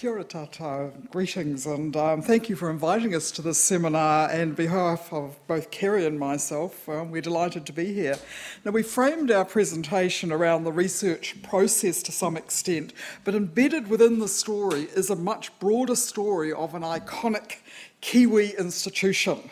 Kia ora tātou, greetings, and um, thank you for inviting us to this seminar. And behalf of both Kerry and myself, um, we're delighted to be here. Now, we framed our presentation around the research process to some extent, but embedded within the story is a much broader story of an iconic Kiwi institution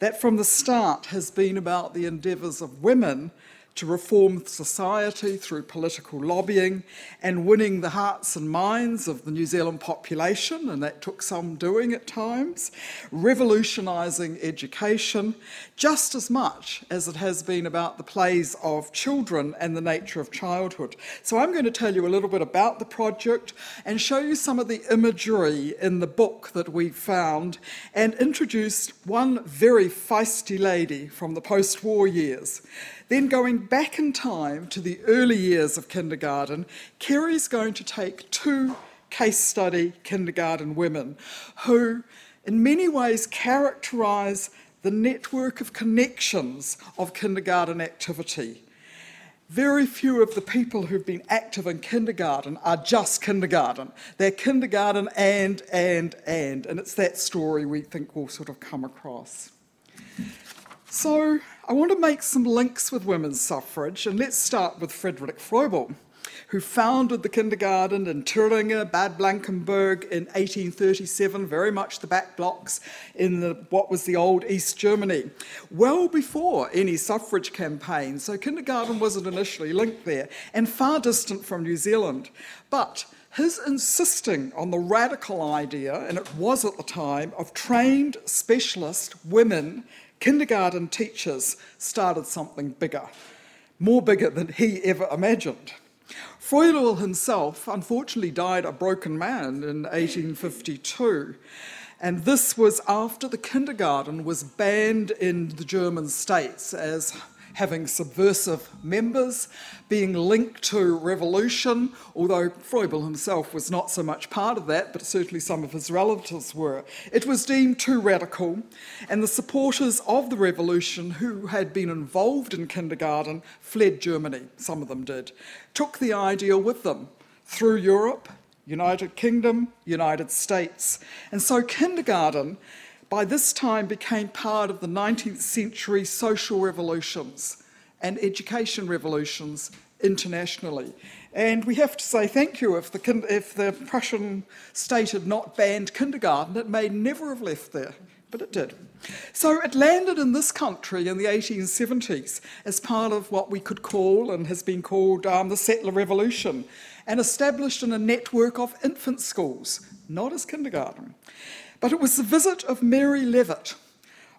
that from the start has been about the endeavours of women to reform society through political lobbying and winning the hearts and minds of the New Zealand population, and that took some doing at times, revolutionising education just as much as it has been about the plays of children and the nature of childhood. So, I'm going to tell you a little bit about the project and show you some of the imagery in the book that we found and introduce one very feisty lady from the post war years. Then, going back in time to the early years of kindergarten, Kerry's going to take two case study kindergarten women who, in many ways, characterise the network of connections of kindergarten activity. Very few of the people who've been active in kindergarten are just kindergarten. They're kindergarten and, and, and. And it's that story we think will sort of come across. So, I want to make some links with women's suffrage, and let's start with Frederick Froebel, who founded the kindergarten in Thuringia, Bad Blankenburg in 1837, very much the back blocks in the, what was the old East Germany, well before any suffrage campaign. So kindergarten wasn't initially linked there, and far distant from New Zealand. But his insisting on the radical idea, and it was at the time, of trained specialist women kindergarten teachers started something bigger, more bigger than he ever imagined. Froebel himself unfortunately died a broken man in 1852. And this was after the kindergarten was banned in the German states as having subversive members, being linked to revolution, although Froebel himself was not so much part of that, but certainly some of his relatives were. It was deemed too radical, and the supporters of the revolution who had been involved in kindergarten fled Germany, some of them did, took the idea with them through Europe, United Kingdom, United States. And so kindergarten by this time became part of the 19th century social revolutions and education revolutions internationally. And we have to say thank you if the, if the Prussian state had not banned kindergarten, it may never have left there, but it did. So it landed in this country in the 1870s as part of what we could call and has been called um, the settler revolution and established in a network of infant schools, not as kindergarten. But it was the visit of Mary Leavitt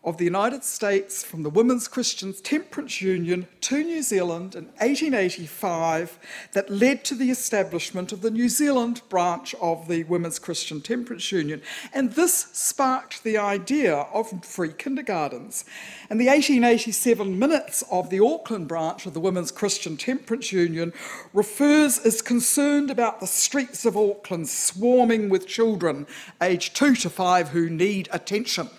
of the United States from the Women's Christian Temperance Union to New Zealand in 1885 that led to the establishment of the New Zealand branch of the Women's Christian Temperance Union. And this sparked the idea of free kindergartens. And the 1887 minutes of the Auckland branch of the Women's Christian Temperance Union refers as concerned about the streets of Auckland swarming with children aged two to five who need attention.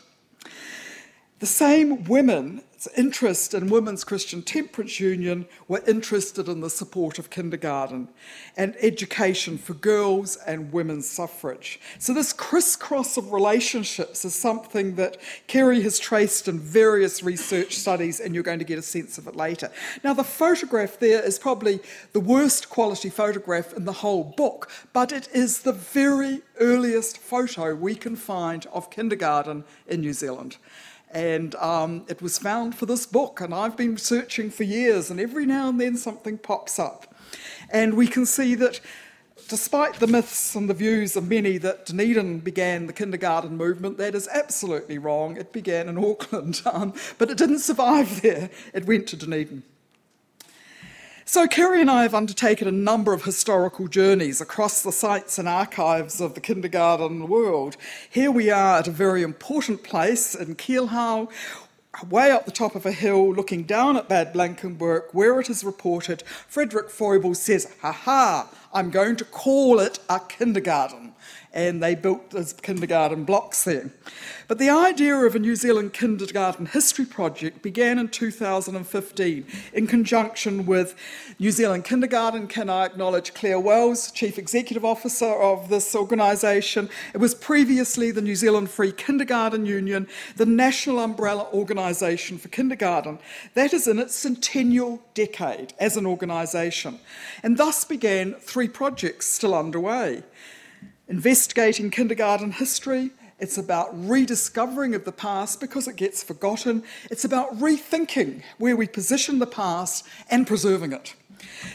The same women's interest in Women's Christian Temperance Union were interested in the support of kindergarten and education for girls and women's suffrage. So, this crisscross of relationships is something that Kerry has traced in various research studies, and you're going to get a sense of it later. Now, the photograph there is probably the worst quality photograph in the whole book, but it is the very earliest photo we can find of kindergarten in New Zealand. And um, it was found for this book, and I've been searching for years, and every now and then something pops up. And we can see that despite the myths and the views of many that Dunedin began the kindergarten movement, that is absolutely wrong. It began in Auckland, um, but it didn't survive there. It went to Dunedin. So, Kerry and I have undertaken a number of historical journeys across the sites and archives of the kindergarten world. Here we are at a very important place in Keilhau, way up the top of a hill, looking down at Bad Blankenburg, where it is reported Frederick Froebel says, Ha ha, I'm going to call it a kindergarten and they built those kindergarten blocks there. But the idea of a New Zealand kindergarten history project began in 2015 in conjunction with New Zealand Kindergarten. Can I acknowledge Claire Wells, Chief Executive Officer of this organisation? It was previously the New Zealand Free Kindergarten Union, the national umbrella organisation for kindergarten. That is in its centennial decade as an organisation. And thus began three projects still underway investigating kindergarten history. It's about rediscovering of the past because it gets forgotten. It's about rethinking where we position the past and preserving it.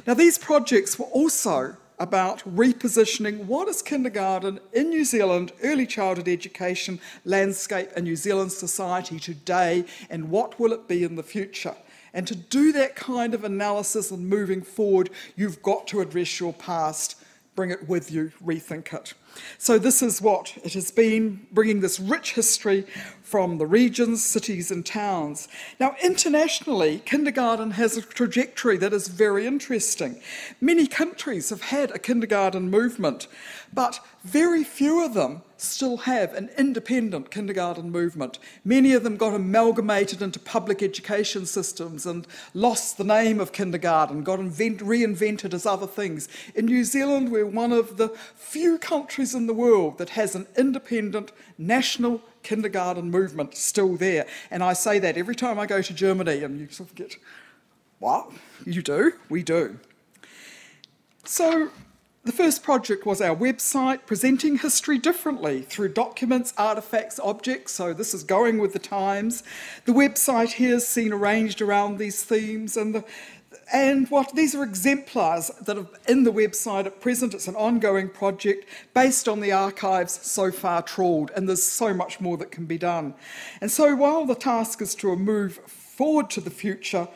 Now, these projects were also about repositioning what is kindergarten in New Zealand, early childhood education landscape, and New Zealand society today, and what will it be in the future. And to do that kind of analysis and moving forward, you've got to address your past, bring it with you, rethink it. So, this is what it has been, bringing this rich history from the regions, cities, and towns. Now, internationally, kindergarten has a trajectory that is very interesting. Many countries have had a kindergarten movement, but very few of them still have an independent kindergarten movement. Many of them got amalgamated into public education systems and lost the name of kindergarten, got invent, reinvented as other things. In New Zealand, we're one of the few countries in the world that has an independent national kindergarten movement still there. And I say that every time I go to Germany, and you sort of get, what? You do? We do. So, the first project was our website presenting history differently through documents, artefacts, objects. So, this is going with the times. The website here is seen arranged around these themes, and the, and what these are exemplars that are in the website at present. It's an ongoing project based on the archives so far trawled, and there's so much more that can be done. And so, while the task is to move forward to the future,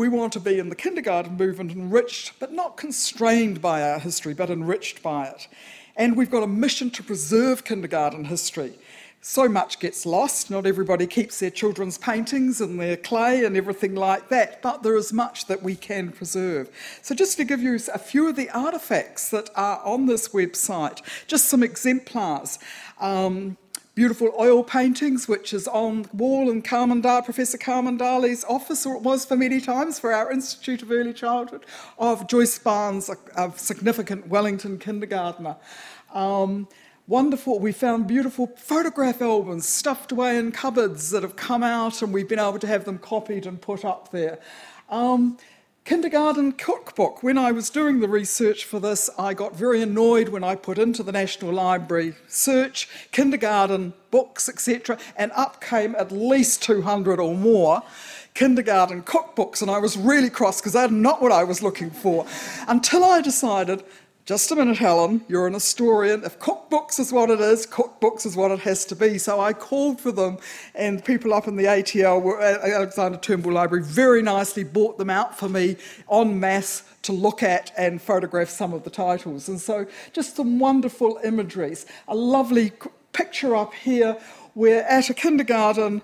we want to be in the kindergarten movement enriched, but not constrained by our history, but enriched by it. And we've got a mission to preserve kindergarten history so much gets lost. Not everybody keeps their children's paintings and their clay and everything like that, but there is much that we can preserve. So, just to give you a few of the artefacts that are on this website, just some exemplars. Um, beautiful oil paintings, which is on the wall in Carmen Professor Carmen Dalli's office, or it was for many times for our Institute of Early Childhood, of Joyce Barnes, a, a significant Wellington kindergartner. Um, wonderful, we found beautiful photograph albums stuffed away in cupboards that have come out and we've been able to have them copied and put up there. Um, kindergarten cookbook. When I was doing the research for this, I got very annoyed when I put into the National Library search kindergarten books, etc., and up came at least 200 or more kindergarten cookbooks, and I was really cross because that's not what I was looking for until I decided just a minute, Helen, you're an historian. If cookbooks is what it is, cookbooks is what it has to be. So I called for them, and people up in the ATL, were, uh, Alexander Turnbull Library, very nicely bought them out for me en masse to look at and photograph some of the titles. And so just some wonderful imageries. A lovely picture up here where at a kindergarten,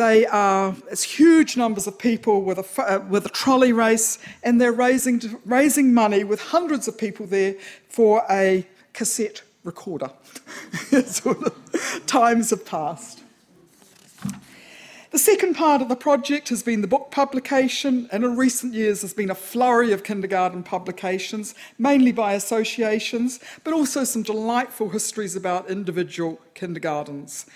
they are it's huge numbers of people with a, uh, with a trolley race, and they're raising, raising money with hundreds of people there for a cassette recorder. sort of times have passed. The second part of the project has been the book publication, and in recent years there's been a flurry of kindergarten publications, mainly by associations, but also some delightful histories about individual kindergartens.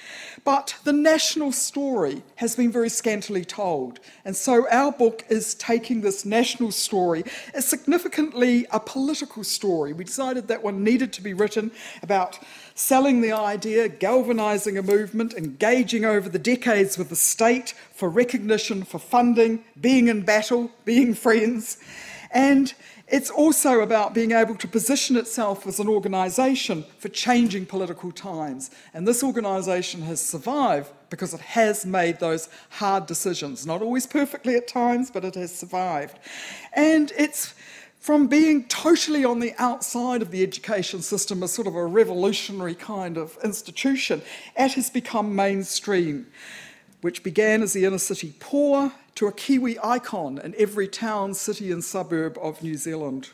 But the national story has been very scantily told, and so our book is taking this national story as significantly a political story. We decided that one needed to be written about selling the idea, galvanising a movement, engaging over the decades with the state for recognition, for funding, being in battle, being friends. And it's also about being able to position itself as an organisation for changing political times. And this organisation has survived because it has made those hard decisions. Not always perfectly at times, but it has survived. And it's from being totally on the outside of the education system as sort of a revolutionary kind of institution, it has become mainstream, which began as the inner city poor to a Kiwi icon in every town, city, and suburb of New Zealand.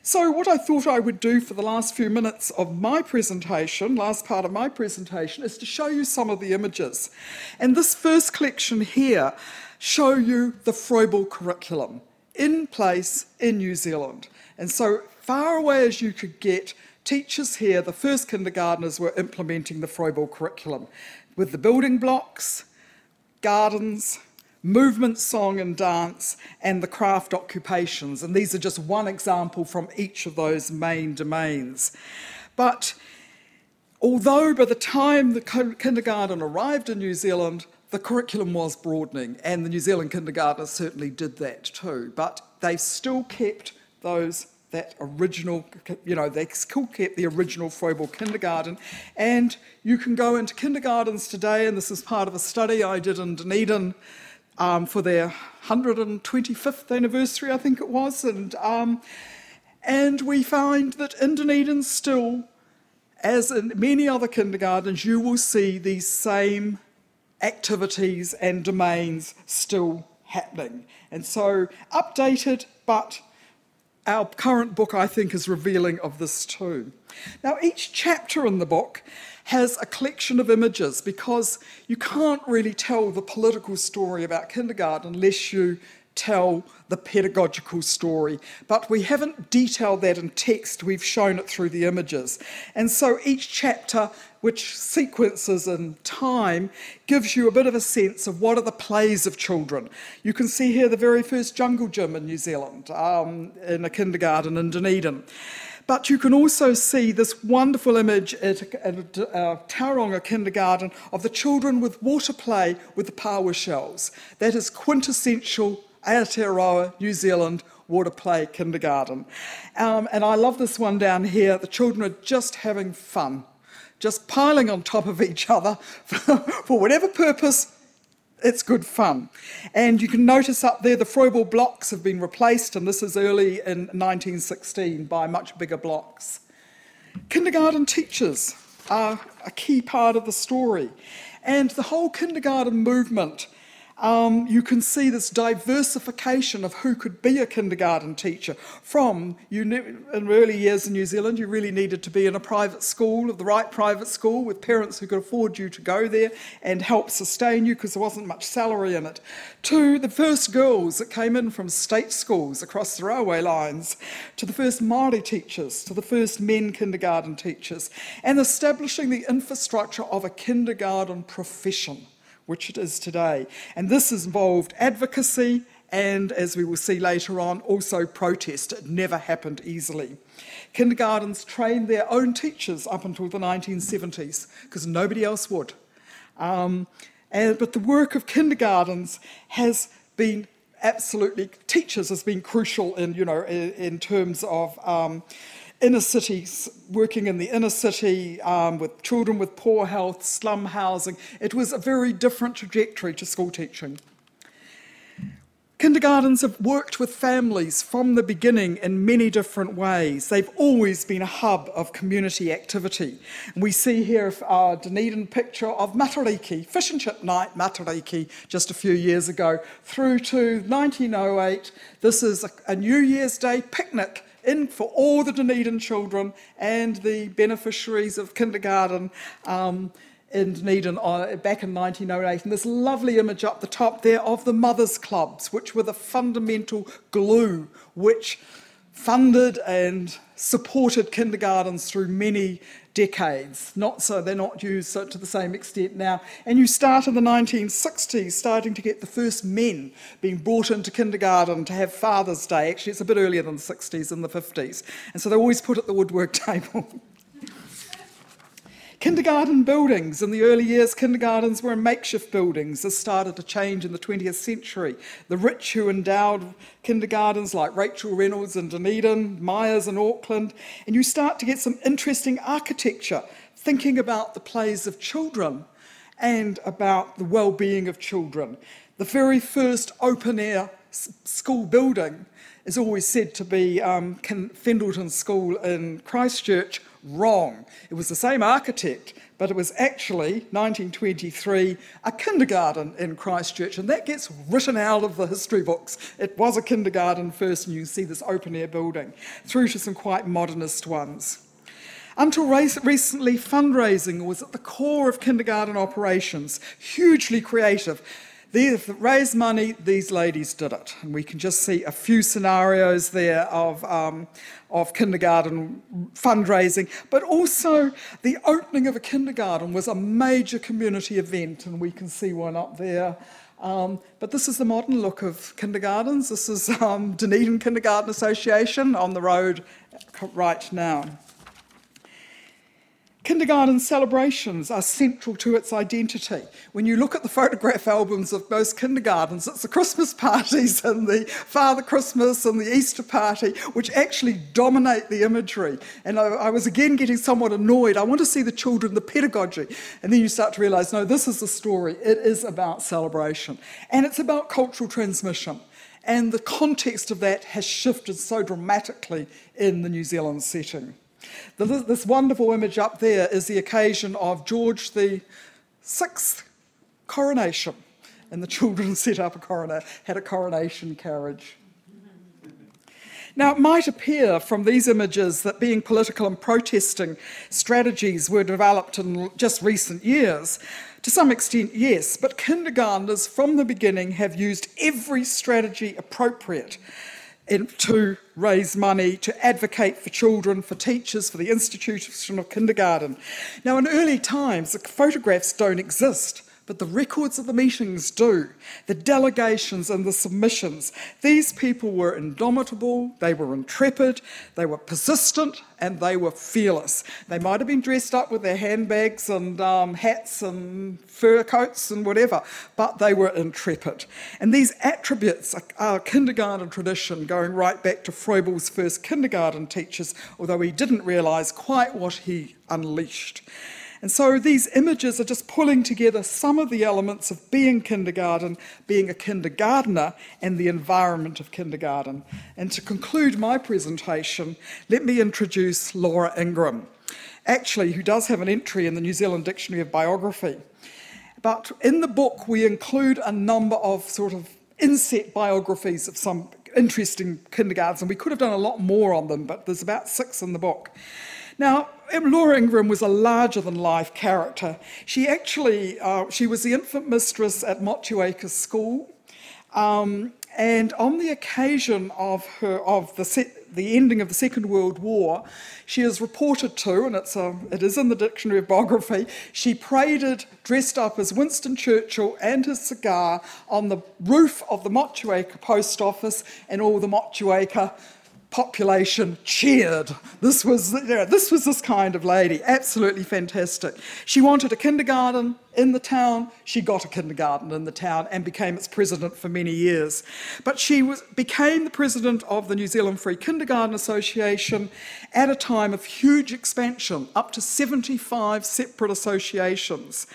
So, what I thought I would do for the last few minutes of my presentation, last part of my presentation, is to show you some of the images. And this first collection here show you the Froebel curriculum in place in New Zealand. And so far away as you could get, teachers here, the first kindergarteners, were implementing the Froebel curriculum with the building blocks, gardens, movement, song and dance, and the craft occupations. And these are just one example from each of those main domains. But although by the time the kindergarten arrived in New Zealand, the curriculum was broadening, and the New Zealand kindergartners certainly did that too. But they still kept those that original, you know, they still kept the original Froebel kindergarten. And you can go into kindergartens today, and this is part of a study I did in Dunedin um, for their 125th anniversary, I think it was. And, um, and we find that in Dunedin still, as in many other kindergartens, you will see these same activities and domains still happening. And so updated, but our current book, I think, is revealing of this too. Now, each chapter in the book has a collection of images because you can't really tell the political story about kindergarten unless you tell the pedagogical story. But we haven't detailed that in text, we've shown it through the images. And so each chapter, which sequences in time, gives you a bit of a sense of what are the plays of children. You can see here the very first jungle gym in New Zealand, um, in a kindergarten in Dunedin. But you can also see this wonderful image at, at uh, Tauranga Kindergarten of the children with water play with the paua shells. That is quintessential Aotearoa, New Zealand water play kindergarten. Um, and I love this one down here. The children are just having fun, just piling on top of each other for, for whatever purpose. It's good fun. And you can notice up there the Froebel blocks have been replaced, and this is early in 1916 by much bigger blocks. Kindergarten teachers are a key part of the story. And the whole kindergarten movement um, you can see this diversification of who could be a kindergarten teacher. From you in early years in New Zealand, you really needed to be in a private school, of the right private school, with parents who could afford you to go there and help sustain you because there wasn't much salary in it. To the first girls that came in from state schools across the railway lines, to the first Māori teachers, to the first men kindergarten teachers, and establishing the infrastructure of a kindergarten profession which it is today. And this has involved advocacy and, as we will see later on, also protest. It never happened easily. Kindergartens trained their own teachers up until the 1970s because nobody else would. Um, and, but the work of kindergartens has been absolutely, teachers has been crucial in, you know, in, in terms of um, inner cities, working in the inner city um, with children with poor health, slum housing. It was a very different trajectory to school teaching. Kindergartens have worked with families from the beginning in many different ways. They've always been a hub of community activity. We see here a Dunedin picture of Matariki, fish and chip night Matariki, just a few years ago, through to 1908. This is a New Year's Day picnic in for all the Dunedin children and the beneficiaries of kindergarten um, in Dunedin uh, back in 1908. And this lovely image up the top there of the mothers' clubs, which were the fundamental glue which funded and supported kindergartens through many decades. Not so they're not used to the same extent now. And you start in the 1960s, starting to get the first men being brought into kindergarten to have Father's Day. Actually, it's a bit earlier than the 60s and the 50s. And so they're always put at the woodwork table. Kindergarten buildings. In the early years, kindergartens were makeshift buildings. This started to change in the 20th century. The rich who endowed kindergartens, like Rachel Reynolds in Dunedin, Myers in Auckland, and you start to get some interesting architecture, thinking about the plays of children and about the well-being of children. The very first open-air school building is always said to be um, School in Christchurch, Wrong. It was the same architect, but it was actually 1923 a kindergarten in Christchurch, and that gets written out of the history books. It was a kindergarten first, and you see this open air building, through to some quite modernist ones. Until recently, fundraising was at the core of kindergarten operations, hugely creative. They raised money, these ladies did it. And we can just see a few scenarios there of, um, of kindergarten fundraising, but also the opening of a kindergarten was a major community event, and we can see one up there. Um, but this is the modern look of kindergartens. This is um, Dunedin Kindergarten Association on the road right now. Kindergarten celebrations are central to its identity. When you look at the photograph albums of most kindergartens, it's the Christmas parties and the Father Christmas and the Easter party, which actually dominate the imagery. And I, I was again getting somewhat annoyed. I want to see the children, the pedagogy. And then you start to realize no, this is the story. It is about celebration. And it's about cultural transmission. And the context of that has shifted so dramatically in the New Zealand setting. This wonderful image up there is the occasion of George the Sixth coronation, and the children set up a corona, had a coronation carriage. Now, it might appear from these images that being political and protesting strategies were developed in just recent years. To some extent, yes, but kindergartners from the beginning have used every strategy appropriate to raise money to advocate for children, for teachers, for the institution of kindergarten. Now, in early times, the photographs don't exist but the records of the meetings do, the delegations and the submissions. These people were indomitable, they were intrepid, they were persistent, and they were fearless. They might have been dressed up with their handbags and um, hats and fur coats and whatever, but they were intrepid. And these attributes are, are kindergarten tradition going right back to Froebel's first kindergarten teachers, although he didn't realise quite what he unleashed. And so these images are just pulling together some of the elements of being kindergarten, being a kindergartner, and the environment of kindergarten. And to conclude my presentation, let me introduce Laura Ingram, actually, who does have an entry in the New Zealand Dictionary of Biography. But in the book, we include a number of sort of inset biographies of some interesting kindergartens, and we could have done a lot more on them, but there's about six in the book. Now, Laura Ingram was a larger than life character. She actually, uh, she was the infant mistress at Motueka School. Um, and on the occasion of her of the the ending of the Second World War, she is reported to, and it's a, it is in the Dictionary of Biography, she paraded dressed up as Winston Churchill and his cigar on the roof of the Motueka post office, and all the Motueka population cheered. This was, you know, this was this kind of lady, absolutely fantastic. She wanted a kindergarten in the town. She got a kindergarten in the town and became its president for many years. But she was, became the president of the New Zealand Free Kindergarten Association at a time of huge expansion, up to 75 separate associations.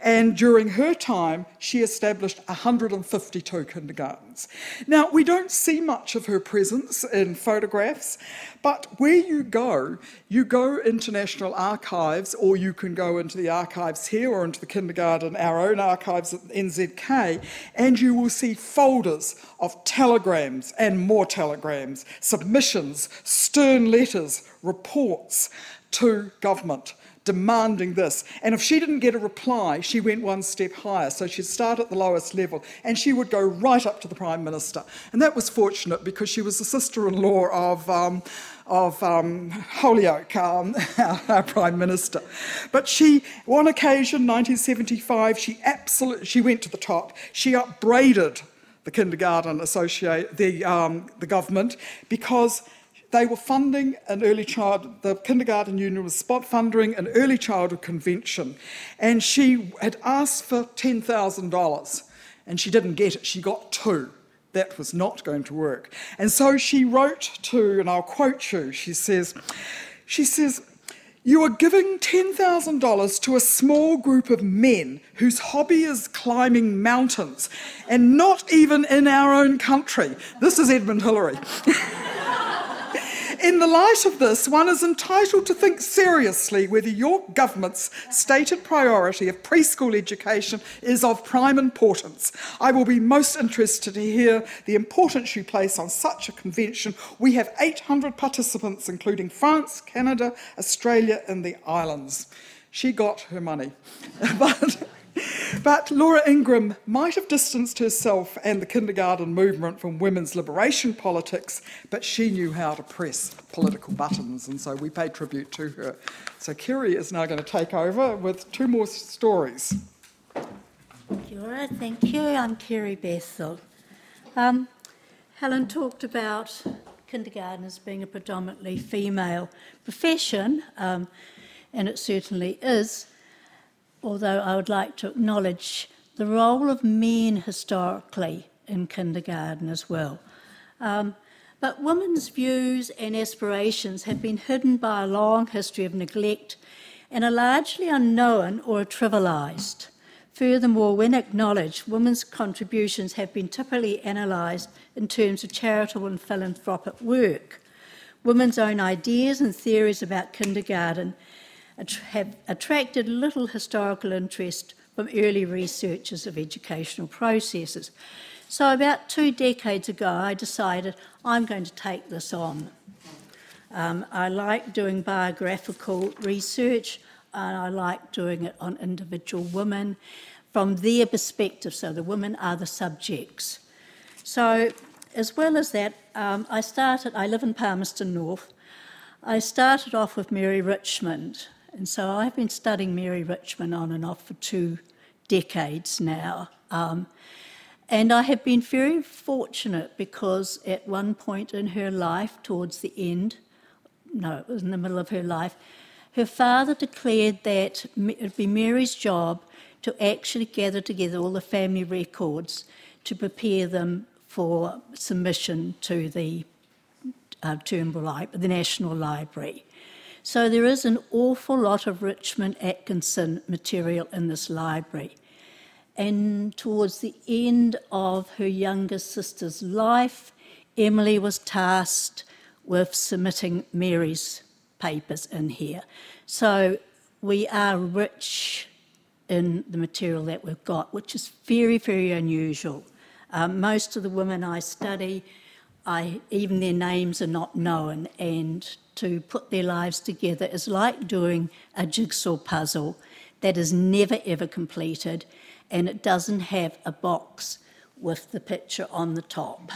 And during her time, she established 152 kindergartens. Now, we don't see much of her presence in photographs, but where you go, you go into National Archives, or you can go into the archives here or into the kindergarten, our own archives at NZK, and you will see folders of telegrams and more telegrams, submissions, stern letters, reports to government demanding this. And if she didn't get a reply, she went one step higher. So she'd start at the lowest level and she would go right up to the Prime Minister. And that was fortunate because she was the sister in law of. Um, of um, Holyoake, um, our, our, Prime Minister. But she, one occasion, 1975, she absolutely she went to the top. She upbraided the kindergarten associate the um, the government because they were funding an early child, the kindergarten union was spot funding an early childhood convention, and she had asked for $10,000 and she didn't get it, she got two. That was not going to work. And so she wrote to, and I'll quote you, she says, she says, you are giving $10,000 to a small group of men whose hobby is climbing mountains, and not even in our own country. This is Edmund Hillary. In the light of this, one is entitled to think seriously whether your government's stated priority of preschool education is of prime importance. I will be most interested to hear the importance you place on such a convention. We have 800 participants, including France, Canada, Australia, and the islands. She got her money. but but Laura Ingram might have distanced herself and the kindergarten movement from women's liberation politics, but she knew how to press political buttons, and so we pay tribute to her. So Kerry is now going to take over with two more stories. Kia thank you. I'm Kerry Bethell. Um, Helen talked about kindergarten as being a predominantly female profession, um, and it certainly is although I would like to acknowledge the role of men historically in kindergarten as well. Um, but women's views and aspirations have been hidden by a long history of neglect and are largely unknown or trivialised. Furthermore, when acknowledged, women's contributions have been typically analysed in terms of charitable and philanthropic work. Women's own ideas and theories about kindergarten have attracted little historical interest from early researchers of educational processes. So, about two decades ago, I decided I'm going to take this on. Um, I like doing biographical research and I like doing it on individual women from their perspective, so the women are the subjects. So, as well as that, um, I started, I live in Palmerston North. I started off with Mary Richmond, and so I've been studying Mary Richmond on and off for two decades now. Um, and I have been very fortunate because at one point in her life, towards the end, no, it was in the middle of her life, her father declared that it would be Mary's job to actually gather together all the family records to prepare them for submission to the uh, Turnbull the National Library. So there is an awful lot of Richmond Atkinson material in this library. And towards the end of her younger sister's life, Emily was tasked with submitting Mary's papers in here. So we are rich in the material that we've got, which is very, very unusual. Um, most of the women I study, I, even their names are not known, and to put their lives together is like doing a jigsaw puzzle that is never ever completed and it doesn't have a box with the picture on the top.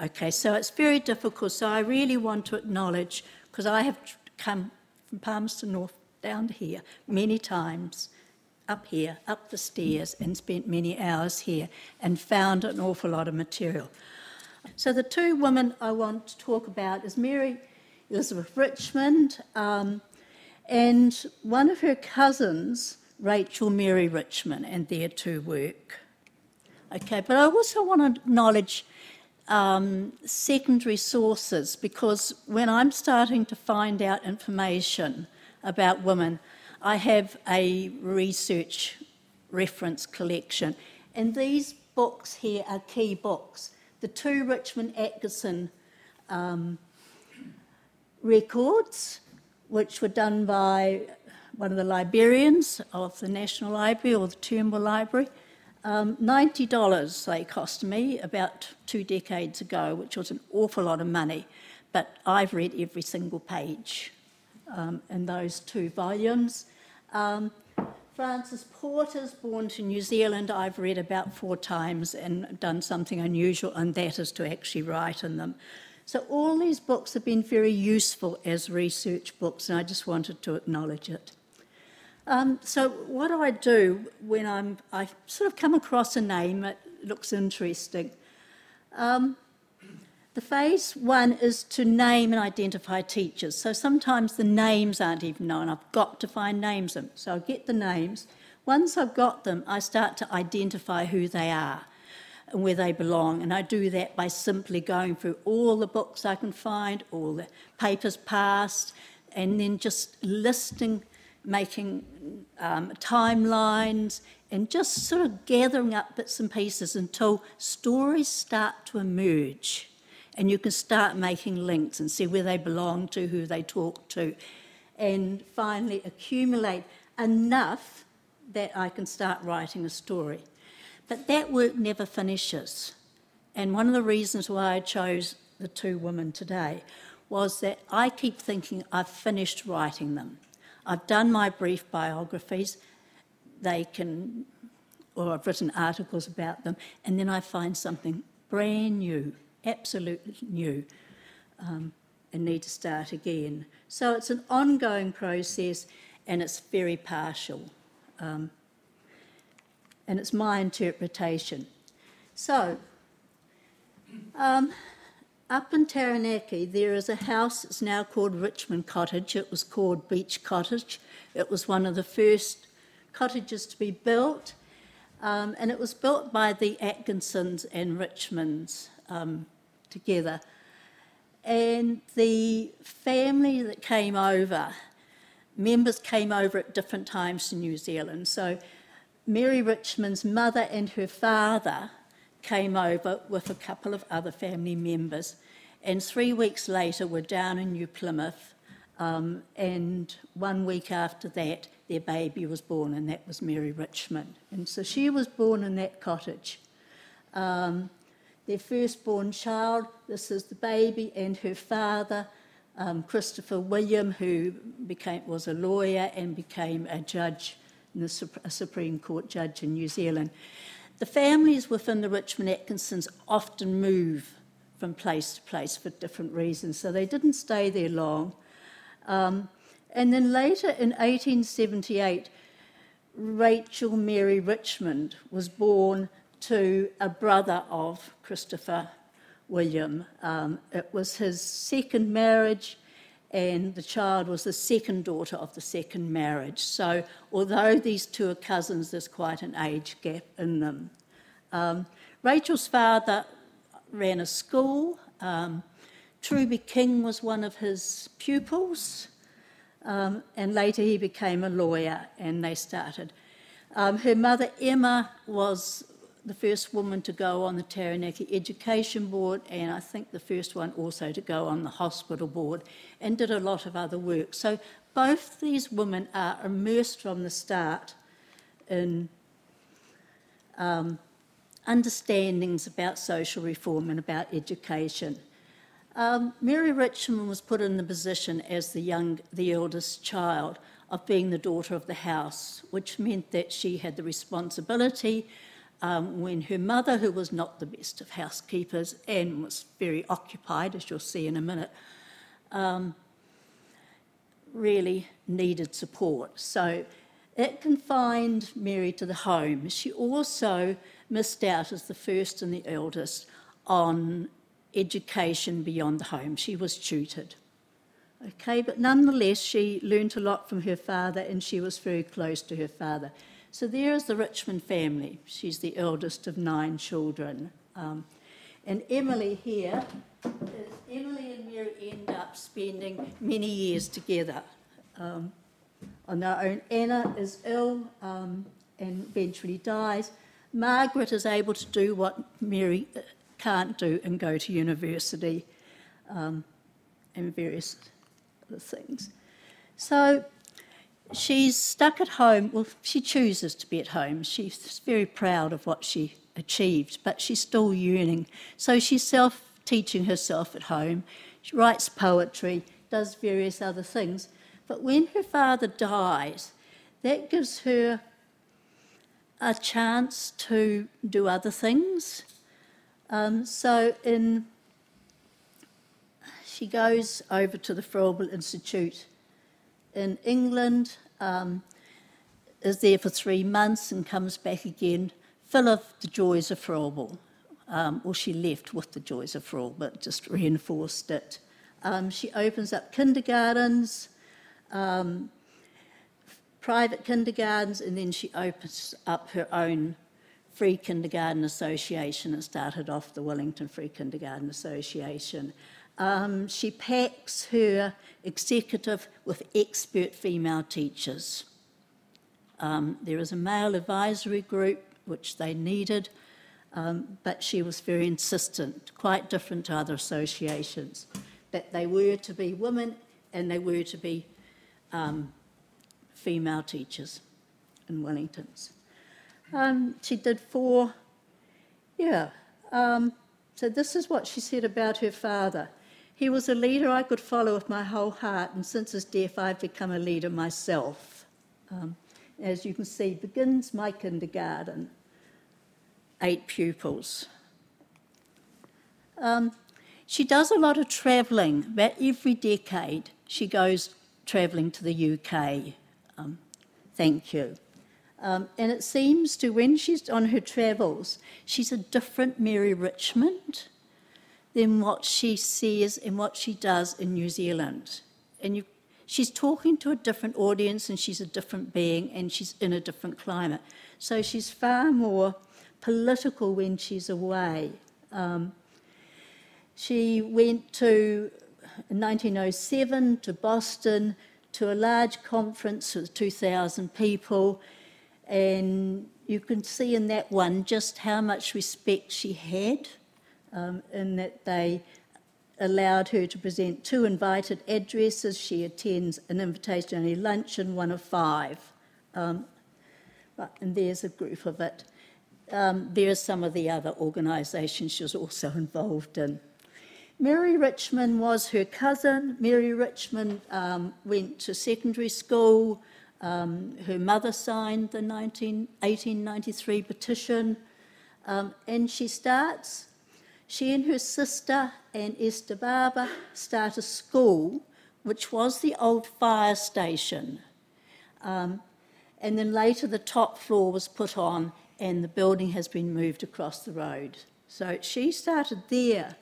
Okay, so it's very difficult. So I really want to acknowledge, because I have come from Palmerston North down here many times, up here, up the stairs, and spent many hours here and found an awful lot of material. So the two women I want to talk about is Mary Elizabeth Richmond, um, and one of her cousins, Rachel Mary Richmond, and their two work. Okay, but I also want to acknowledge um, secondary sources because when I'm starting to find out information about women, I have a research reference collection, and these books here are key books. The two Richmond Atkinson um, records, which were done by one of the librarians of the National Library or the Turnbull Library. Um, $90 they cost me about two decades ago, which was an awful lot of money, but I've read every single page um, in those two volumes. Um, Frances Porter's Born to New Zealand, I've read about four times and done something unusual, and that is to actually write in them. So all these books have been very useful as research books, and I just wanted to acknowledge it. Um, so what do I do when I'm I sort of come across a name that looks interesting? Um, the phase one is to name and identify teachers. So sometimes the names aren't even known. I've got to find names them. So I get the names. Once I've got them, I start to identify who they are and where they belong. And I do that by simply going through all the books I can find, all the papers passed, and then just listing, making um, timelines, and just sort of gathering up bits and pieces until stories start to emerge. And you can start making links and see where they belong to, who they talk to, and finally accumulate enough that I can start writing a story. But that work never finishes. And one of the reasons why I chose the two women today was that I keep thinking I've finished writing them. I've done my brief biographies, they can, or I've written articles about them, and then I find something brand new, absolutely new, um, and need to start again. So it's an ongoing process and it's very partial. Um, and it's my interpretation. So, um, up in Taranaki, there is a house that's now called Richmond Cottage. It was called Beach Cottage. It was one of the first cottages to be built, um, and it was built by the Atkinsons and Richmonds um, together. And the family that came over, members came over at different times to New Zealand. So Mary Richmond's mother and her father came over with a couple of other family members. And three weeks later, were down in New Plymouth. Um, and one week after that, their baby was born, and that was Mary Richmond. And so she was born in that cottage. Um, their firstborn child, this is the baby, and her father, um, Christopher William, who became, was a lawyer and became a judge, the, a Supreme Court judge in New Zealand. The families within the Richmond Atkinsons often move from place to place for different reasons, so they didn't stay there long. Um, and then later in 1878, Rachel Mary Richmond was born to a brother of Christopher William. Um, it was his second marriage, and the child was the second daughter of the second marriage. So, although these two are cousins, there's quite an age gap in them. Um, Rachel's father ran a school. Um, Truby King was one of his pupils, um, and later he became a lawyer, and they started. Um, her mother, Emma, was the first woman to go on the Taranaki Education Board, and I think the first one also to go on the hospital board, and did a lot of other work. So both these women are immersed from the start in um, understandings about social reform and about education. Um, Mary Richmond was put in the position as the young, the eldest child of being the daughter of the house, which meant that she had the responsibility um, when her mother, who was not the best of housekeepers and was very occupied, as you'll see in a minute, um, really needed support. So it confined Mary to the home. She also missed out as the first and the eldest on education beyond the home. She was tutored. Okay, but nonetheless, she learnt a lot from her father and she was very close to her father. So there is the Richmond family. She's the eldest of nine children. Um, and Emily here, Emily and Mary end up spending many years together um, on their own. Anna is ill um, and eventually dies. Margaret is able to do what Mary uh, can't do and go to university um, and various other things. So she's stuck at home. Well, she chooses to be at home. She's very proud of what she achieved, but she's still yearning. So she's self teaching herself at home. She writes poetry, does various other things. But when her father dies, that gives her a chance to do other things. Um, so in she goes over to the Froebel Institute in England, um, is there for three months and comes back again, full of the joys of Froebel. Um, or she left with the joys of Froebel, but just reinforced it. Um, she opens up kindergartens, um, private kindergartens, and then she opens up her own Free Kindergarten Association and started off the Wellington Free Kindergarten Association. Um, she packs her executive with expert female teachers. Um, there is a male advisory group, which they needed. um, but she was very insistent, quite different to other associations, that they were to be women and they were to be um, female teachers in Wellingtons. Um, she did four, yeah. Um, so this is what she said about her father. He was a leader I could follow with my whole heart, and since his death, I've become a leader myself. Um, as you can see, begins my kindergarten, eight pupils. Um, she does a lot of travelling. About every decade, she goes travelling to the UK. Um, thank you. Um, and it seems to, when she's on her travels, she's a different Mary Richmond than what she sees and what she does in New Zealand. And you, she's talking to a different audience and she's a different being and she's in a different climate. So she's far more political when she's away. Um, she went to, in 1907, to Boston to a large conference with 2,000 people and you can see in that one just how much respect she had, um, in that they allowed her to present two invited addresses. She attends an invitation only luncheon, one of five. Um, and there's a group of it. Um, there are some of the other organisations she was also involved in. Mary Richmond was her cousin. Mary Richmond um, went to secondary school. Um, her mother signed the 19, 1893 petition, um, and she starts, she and her sister and Esther Barber start a school, which was the old fire station. Um, and then later the top floor was put on, and the building has been moved across the road. So she started there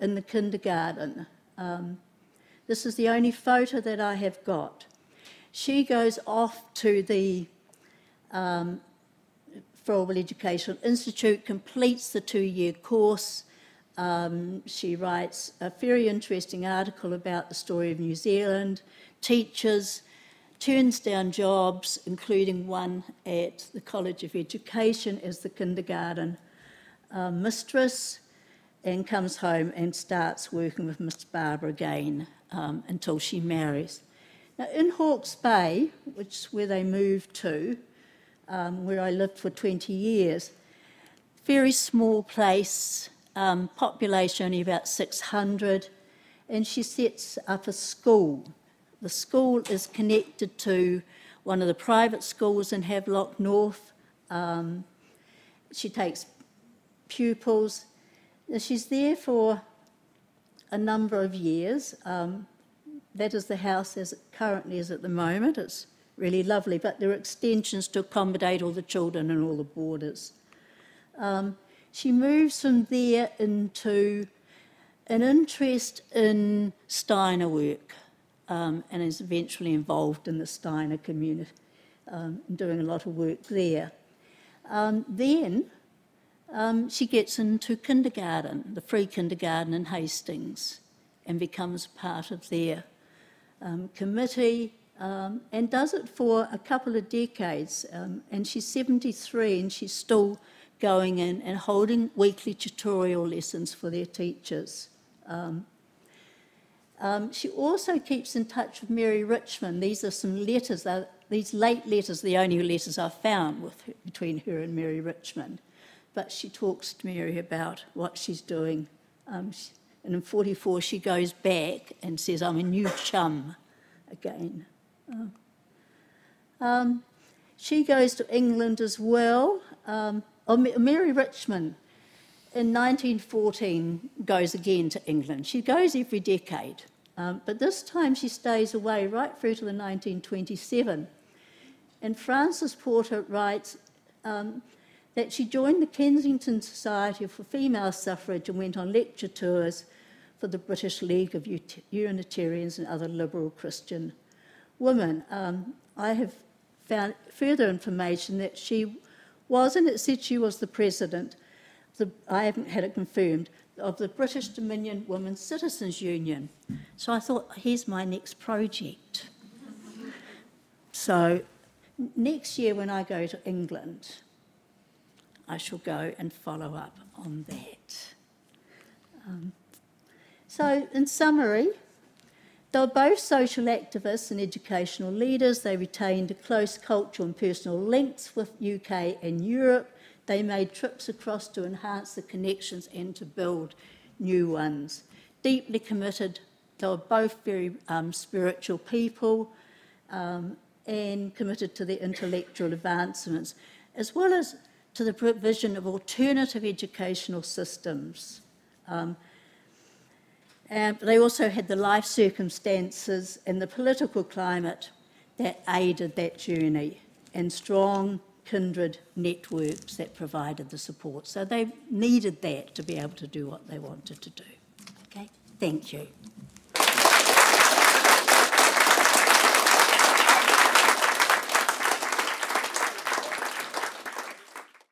in the kindergarten. Um, this is the only photo that I have got. She goes off to the um, Froebel Educational Institute, completes the two year course. Um, she writes a very interesting article about the story of New Zealand, teaches, turns down jobs, including one at the College of Education as the kindergarten uh, mistress, and comes home and starts working with Miss Barber again um, until she marries. Now, in Hawke's Bay, which is where they moved to, um, where I lived for 20 years, very small place, um, population only about 600, and she sets up a school. The school is connected to one of the private schools in Havelock North. Um, she takes pupils. She's there for a number of years. Um, that is the house as it currently is at the moment. It's really lovely, but there are extensions to accommodate all the children and all the boarders. Um, she moves from there into an interest in Steiner work um, and is eventually involved in the Steiner community, um, doing a lot of work there. Um, then um, she gets into kindergarten, the free kindergarten in Hastings, and becomes part of their um, committee um, and does it for a couple of decades. And she's 73 and she's still going in and holding weekly tutorial lessons for their teachers. Um, um, she also keeps in touch with Mary Richmond. These are some letters, these late letters, the only letters I've found between her and Mary Richmond. But she talks to Mary about what she's doing. Um, she, and in 44, she goes back and says, I'm a new chum again. Uh, um, she goes to England as well. Oh, Mary Richmond in 1914 goes again to England. She goes every decade, um, but this time she stays away right through to the 1927. And Frances Porter writes um, that she joined the Kensington Society for Female Suffrage and went on lecture tours for the British League of Unitarians and other liberal Christian women. Um, I have found further information that she was, and it said she was the president, the, I haven't had it confirmed, of the British Dominion Women's Citizens Union. So I thought, here's my next project. so next year when I go to England, I shall go and follow up on that. Um, so, in summary, they were both social activists and educational leaders. They retained close cultural and personal links with UK and Europe. They made trips across to enhance the connections and to build new ones. Deeply committed, they were both very um, spiritual people um, and committed to their intellectual advancements, as well as to the provision of alternative educational systems. Um, Um, and they also had the life circumstances and the political climate that aided that journey and strong kindred networks that provided the support. So they needed that to be able to do what they wanted to do. Okay, thank you.